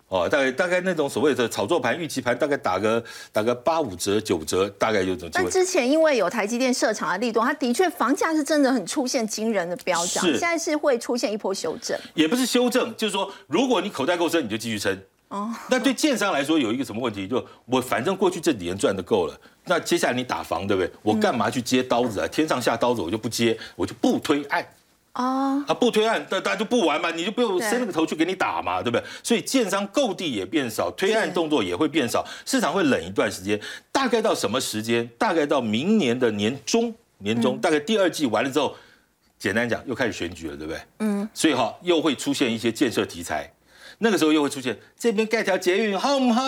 哦，大概大概那种所谓的炒作盘、预期盘，大概打个打个八五折、九折，大概就这种。但之前因为有台积电设厂的力度，它的确房价是真的很出现惊人的飙涨，现在是会出现一波修正，也不是修正，就是说，如果你口袋够深，你就继续撑。哦，那对建商来说有一个什么问题？就我反正过去这几年赚的够了，那接下来你打房，对不对？我干嘛去接刀子啊？天上下刀子我就不接，我就不推案。哦，啊不推案，大大家就不玩嘛，你就不用伸那个头去给你打嘛，对不对？所以建商购地也变少，推案动作也会变少，市场会冷一段时间。大概到什么时间？大概到明年的年中，年中大概第二季完了之后，简单讲又开始选举了，对不对？嗯，所以哈又会出现一些建设题材。那个时候又会出现这边盖条捷运好不好？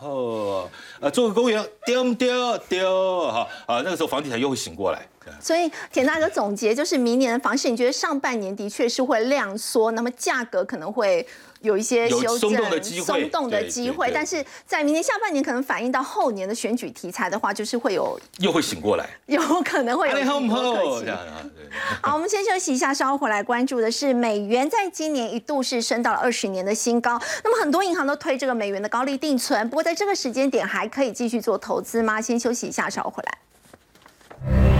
哦，呃，做个公园丢不丢？丢哈啊！那个时候房地产又会醒过来。所以田大哥总结就是，明年的房市，你觉得上半年的确是会量缩，那么价格可能会有一些修正、松动的机会。松动的机会，但是在明年下半年可能反映到后年的选举题材的话，就是会有又会醒过来，有可能会有？好，我们先休息一下，稍后回来关注的是美元在今年一度是升到了二十年的新高。那么很多银行都推这个美元的高利定存，不过在这个时间点还可以继续做投资吗？先休息一下，稍后回来。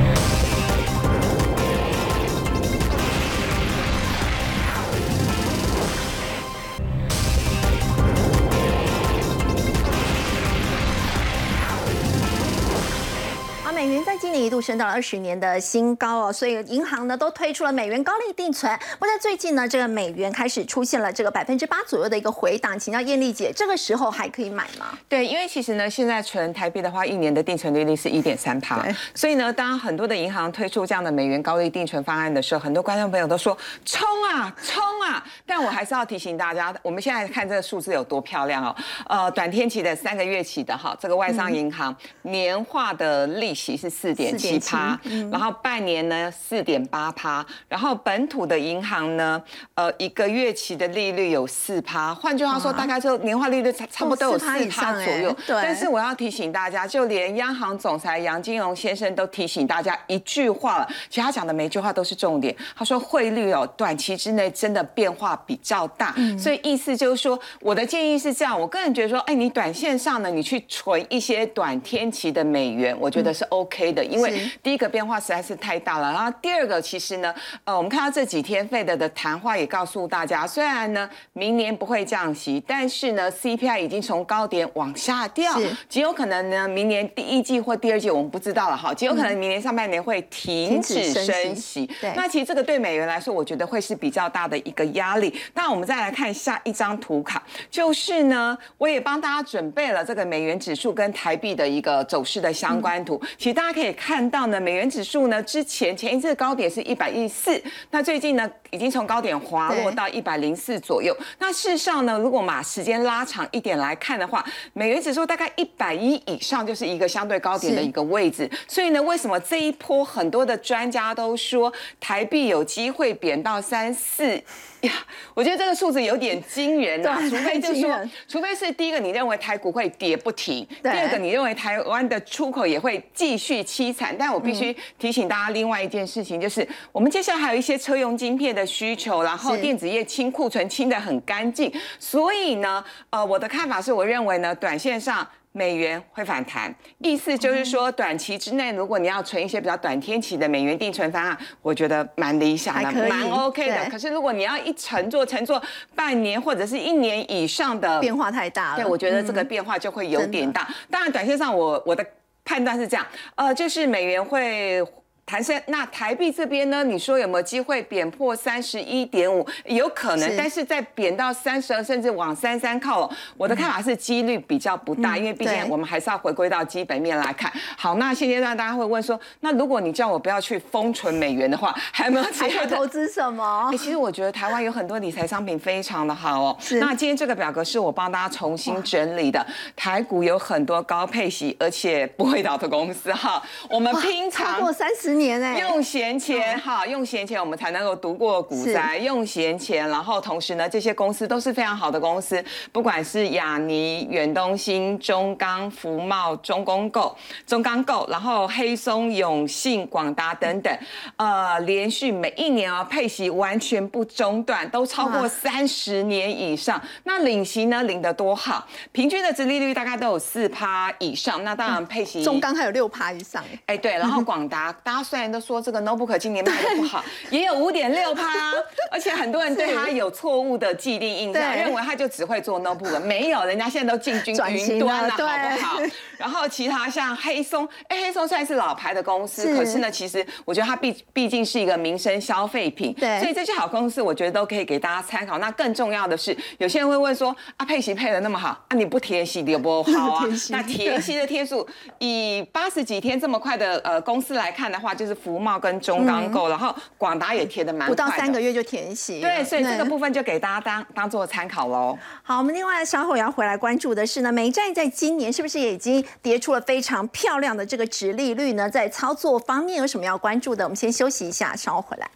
年一度升到了二十年的新高哦，所以银行呢都推出了美元高利定存。不过在最近呢，这个美元开始出现了这个百分之八左右的一个回档，请教艳丽姐，这个时候还可以买吗？对，因为其实呢，现在存台币的话，一年的定存利率是一点三趴，所以呢，当很多的银行推出这样的美元高利定存方案的时候，很多观众朋友都说冲啊冲啊！但我还是要提醒大家，我们现在看这个数字有多漂亮哦，呃，短天期的三个月起的哈，这个外商银行年化的利息。是四点七趴，然后半年呢四点八趴，然后本土的银行呢，呃，一个月期的利率有四趴，换句话说，大概就年化利率差差不多有四趴左右。对。但是我要提醒大家，就连央行总裁杨金龙先生都提醒大家一句话了，其实他讲的每句话都是重点。他说汇率哦，短期之内真的变化比较大，所以意思就是说，我的建议是这样，我个人觉得说，哎，你短线上呢，你去存一些短天期的美元，我觉得是。OK 的，因为第一个变化实在是太大了，然后第二个其实呢，呃，我们看到这几天费德的谈话也告诉大家，虽然呢明年不会降息，但是呢 CPI 已经从高点往下掉，极有可能呢明年第一季或第二季我们不知道了哈，极有可能明年上半年会停止升息。对，那其实这个对美元来说，我觉得会是比较大的一个压力。那我们再来看下一张图卡，就是呢，我也帮大家准备了这个美元指数跟台币的一个走势的相关图。其实大家可以看到呢，美元指数呢，之前前一次高点是一百一十四，那最近呢，已经从高点滑落到一百零四左右。那事实上呢，如果把时间拉长一点来看的话，美元指数大概一百一以上就是一个相对高点的一个位置。所以呢，为什么这一波很多的专家都说台币有机会贬到三四？呀，我觉得这个数字有点惊人啊！除非就是说，除非是第一个你认为台股会跌不停，第二个你认为台湾的出口也会继续凄惨。但我必须提醒大家另外一件事情，就是我们接下来还有一些车用晶片的需求，然后电子业清库存清的很干净，所以呢，呃，我的看法是我认为呢，短线上。美元会反弹，意思就是说，短期之内，如果你要存一些比较短天期的美元定存方案，我觉得蛮理想的，蛮 OK 的。可是如果你要一乘坐乘坐半年或者是一年以上的，变化太大了。对，我觉得这个变化就会有点大。当然，短线上我我的判断是这样，呃，就是美元会。台升，那台币这边呢？你说有没有机会贬破三十一点五？有可能，但是在贬到三十二，甚至往三三靠拢，我的看法是几率比较不大，因为毕竟我们还是要回归到基本面来看。好，那现阶段大家会问说，那如果你叫我不要去封存美元的话，还有没有其他投资什么？哎，其实我觉得台湾有很多理财商品非常的好哦。是。那今天这个表格是我帮大家重新整理的，台股有很多高配息而且不会倒的公司哈。我们平常超过三十。年哎，用闲钱哈，用闲钱我们才能够读过股灾。用闲钱，然后同时呢，这些公司都是非常好的公司，不管是亚尼、远东新、中钢、福茂、中公购、中钢购，然后黑松、永信、广达等等，呃，连续每一年啊配息完全不中断，都超过三十年以上。那领息呢，领得多好，平均的殖利率大概都有四趴以上。那当然配息，中钢还有六趴以上哎，对，然后广达大家。虽然都说这个 notebook 今年卖的不好，也有五点六趴，而且很多人对他有错误的既定印象，认为他就只会做 notebook，没有，人家现在都进军云端了，好不好？然后其他像黑松，哎，黑松虽然是老牌的公司，可是呢，其实我觉得它毕毕竟是一个民生消费品，对，所以这些好公司我觉得都可以给大家参考。那更重要的是，有些人会问说，啊，配息配的那么好，啊，你不贴息的不好啊？那贴息的贴数，以八十几天这么快的呃公司来看的话。就是福茂跟中钢构，然后广达也贴的蛮不到三个月就填息，对，所以这个部分就给大家当当做参考喽。好，我们另外稍后要回来关注的是呢，美债在今年是不是也已经跌出了非常漂亮的这个值利率呢？在操作方面有什么要关注的？我们先休息一下，稍后回来。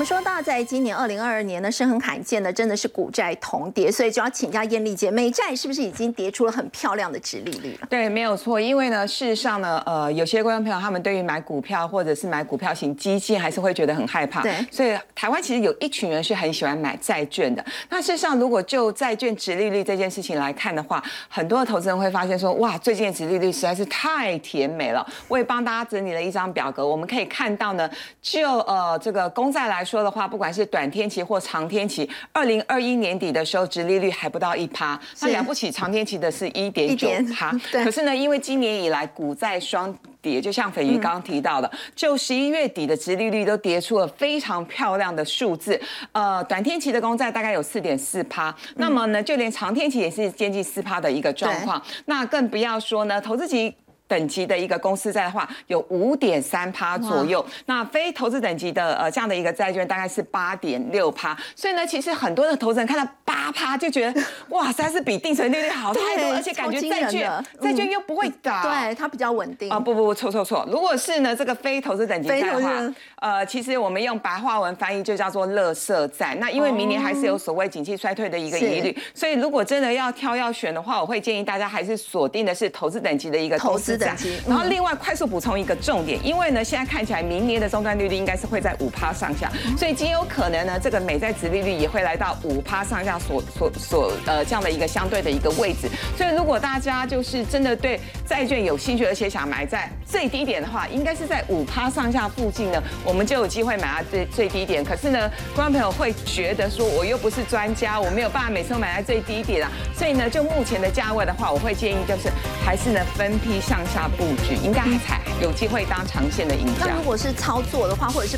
们说到，在今年二零二二年呢，是很罕见的，真的是股债同跌，所以就要请教艳丽姐，美债是不是已经跌出了很漂亮的值利率了？对，没有错，因为呢，事实上呢，呃，有些观众朋友他们对于买股票或者是买股票型基金，还是会觉得很害怕。对，所以台湾其实有一群人是很喜欢买债券的。那事实上，如果就债券值利率这件事情来看的话，很多的投资人会发现说，哇，最近的值利率实在是太甜美了。我也帮大家整理了一张表格，我们可以看到呢，就呃这个公债来。来说的话，不管是短天期或长天期，二零二一年底的时候，殖利率还不到一趴，那了不起，长天期的是一点九趴。可是呢，因为今年以来股债双跌，就像斐鱼刚刚提到的，就十一月底的殖利率都跌出了非常漂亮的数字。呃，短天期的公债大概有四点四趴，那么呢，就连长天期也是接近四趴的一个状况。那更不要说呢，投资级。等级的一个公司债的话，有五点三趴左右。那非投资等级的呃这样的一个债券大概是八点六趴。所以呢，其实很多的投资人看到八趴就觉得 哇，实在是比定存利率好太多，而且感觉债券债券又不会倒，对它比较稳定啊。不不不，错错错。如果是呢这个非投资等级债的话，呃，其实我们用白话文翻译就叫做垃圾债。那因为明年还是有所谓景气衰退的一个疑虑，所以如果真的要挑要选的话，我会建议大家还是锁定的是投资等级的一个投资。然后另外快速补充一个重点，因为呢现在看起来明年的终端利率应该是会在五趴上下，所以极有可能呢这个美债值利率也会来到五趴上下所所所呃这样的一个相对的一个位置。所以如果大家就是真的对债券有兴趣，而且想买在最低点的话，应该是在五趴上下附近呢，我们就有机会买到最最低点。可是呢，观众朋友会觉得说我又不是专家，我没有办法每次都买在最低点啊。所以呢，就目前的价位的话，我会建议就是还是呢分批向下布局。应该还才有机会当长线的赢家。那如果是操作的话，或者是